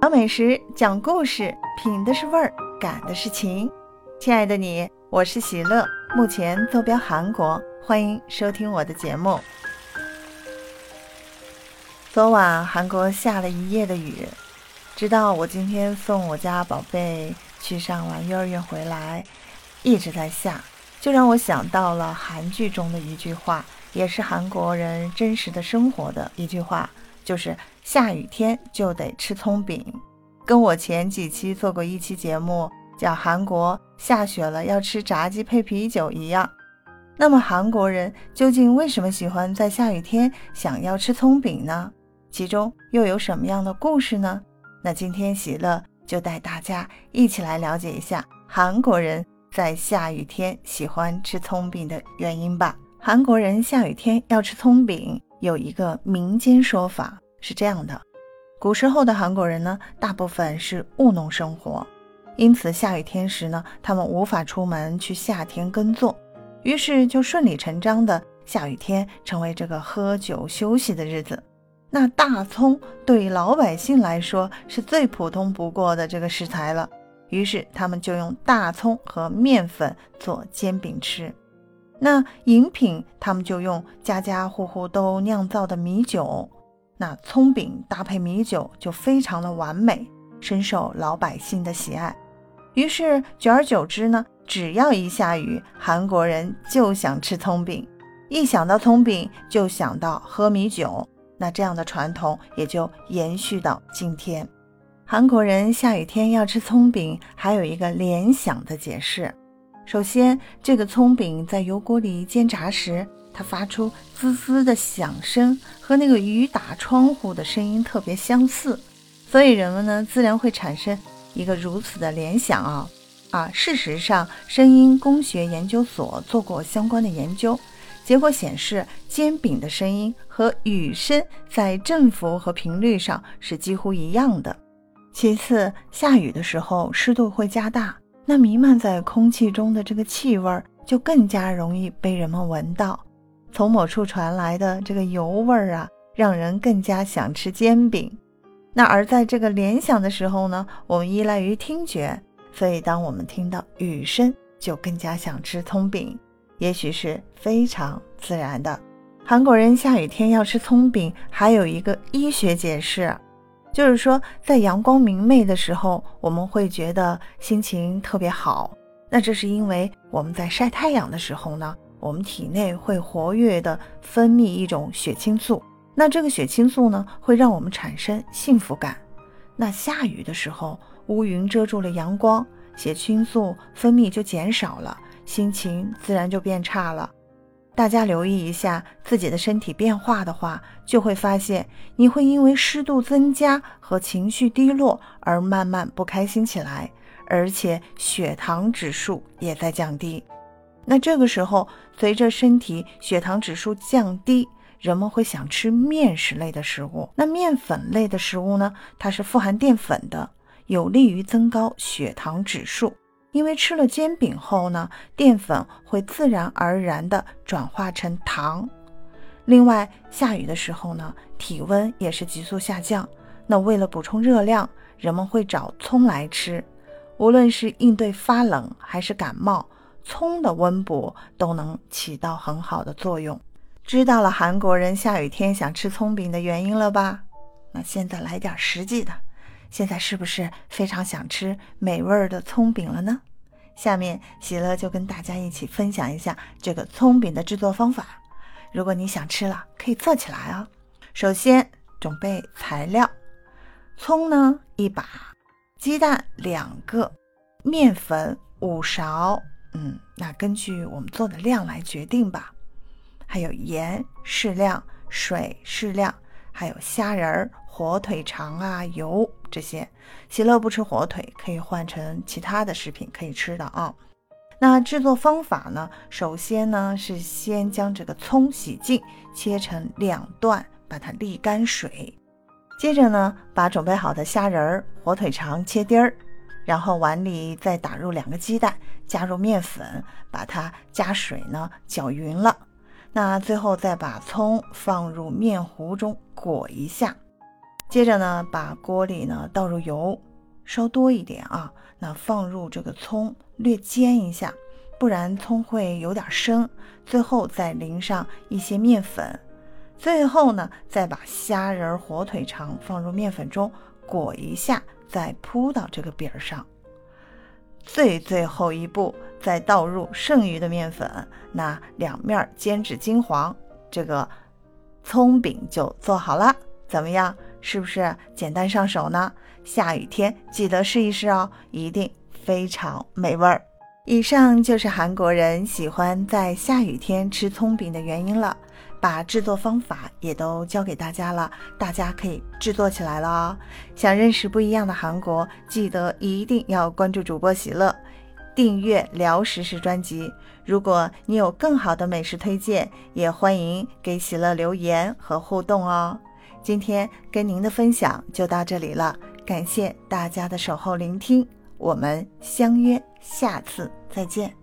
讲美食，讲故事，品的是味儿，感的是情。亲爱的你，我是喜乐，目前坐标韩国，欢迎收听我的节目。昨晚韩国下了一夜的雨，直到我今天送我家宝贝去上完幼儿园回来，一直在下，就让我想到了韩剧中的一句话，也是韩国人真实的生活的一句话。就是下雨天就得吃葱饼，跟我前几期做过一期节目叫韩国下雪了要吃炸鸡配啤酒一样。那么韩国人究竟为什么喜欢在下雨天想要吃葱饼呢？其中又有什么样的故事呢？那今天喜乐就带大家一起来了解一下韩国人在下雨天喜欢吃葱饼的原因吧。韩国人下雨天要吃葱饼。有一个民间说法是这样的：古时候的韩国人呢，大部分是务农生活，因此下雨天时呢，他们无法出门去下田耕作，于是就顺理成章的下雨天成为这个喝酒休息的日子。那大葱对于老百姓来说是最普通不过的这个食材了，于是他们就用大葱和面粉做煎饼吃。那饮品，他们就用家家户户都酿造的米酒，那葱饼搭配米酒就非常的完美，深受老百姓的喜爱。于是久而久之呢，只要一下雨，韩国人就想吃葱饼，一想到葱饼就想到喝米酒，那这样的传统也就延续到今天。韩国人下雨天要吃葱饼，还有一个联想的解释。首先，这个葱饼在油锅里煎炸时，它发出滋滋的响声，和那个雨打窗户的声音特别相似，所以人们呢自然会产生一个如此的联想啊啊！事实上，声音工学研究所做过相关的研究，结果显示，煎饼的声音和雨声在振幅和频率上是几乎一样的。其次，下雨的时候湿度会加大。那弥漫在空气中的这个气味就更加容易被人们闻到，从某处传来的这个油味儿啊，让人更加想吃煎饼。那而在这个联想的时候呢，我们依赖于听觉，所以当我们听到雨声，就更加想吃葱饼，也许是非常自然的。韩国人下雨天要吃葱饼，还有一个医学解释。就是说，在阳光明媚的时候，我们会觉得心情特别好。那这是因为我们在晒太阳的时候呢，我们体内会活跃的分泌一种血清素。那这个血清素呢，会让我们产生幸福感。那下雨的时候，乌云遮住了阳光，血清素分泌就减少了，心情自然就变差了。大家留意一下自己的身体变化的话，就会发现你会因为湿度增加和情绪低落而慢慢不开心起来，而且血糖指数也在降低。那这个时候，随着身体血糖指数降低，人们会想吃面食类的食物。那面粉类的食物呢？它是富含淀粉的，有利于增高血糖指数。因为吃了煎饼后呢，淀粉会自然而然地转化成糖。另外，下雨的时候呢，体温也是急速下降。那为了补充热量，人们会找葱来吃。无论是应对发冷还是感冒，葱的温补都能起到很好的作用。知道了韩国人下雨天想吃葱饼的原因了吧？那现在来点实际的。现在是不是非常想吃美味的葱饼了呢？下面喜乐就跟大家一起分享一下这个葱饼的制作方法。如果你想吃了，可以做起来啊。首先准备材料：葱呢一把，鸡蛋两个，面粉五勺，嗯，那根据我们做的量来决定吧。还有盐适量，水适量，还有虾仁儿。火腿肠啊，油这些，喜乐不吃火腿，可以换成其他的食品可以吃的啊。那制作方法呢？首先呢是先将这个葱洗净，切成两段，把它沥干水。接着呢，把准备好的虾仁儿、火腿肠切丁儿，然后碗里再打入两个鸡蛋，加入面粉，把它加水呢搅匀了。那最后再把葱放入面糊中裹一下。接着呢，把锅里呢倒入油，烧多一点啊。那放入这个葱，略煎一下，不然葱会有点生。最后再淋上一些面粉，最后呢，再把虾仁、火腿肠放入面粉中裹一下，再铺到这个饼上。最最后一步，再倒入剩余的面粉，那两面煎至金黄，这个葱饼就做好了。怎么样？是不是简单上手呢？下雨天记得试一试哦，一定非常美味儿。以上就是韩国人喜欢在下雨天吃葱饼的原因了，把制作方法也都教给大家了，大家可以制作起来了哦。想认识不一样的韩国，记得一定要关注主播喜乐，订阅聊食事专辑。如果你有更好的美食推荐，也欢迎给喜乐留言和互动哦。今天跟您的分享就到这里了，感谢大家的守候聆听。我们相约下次再见。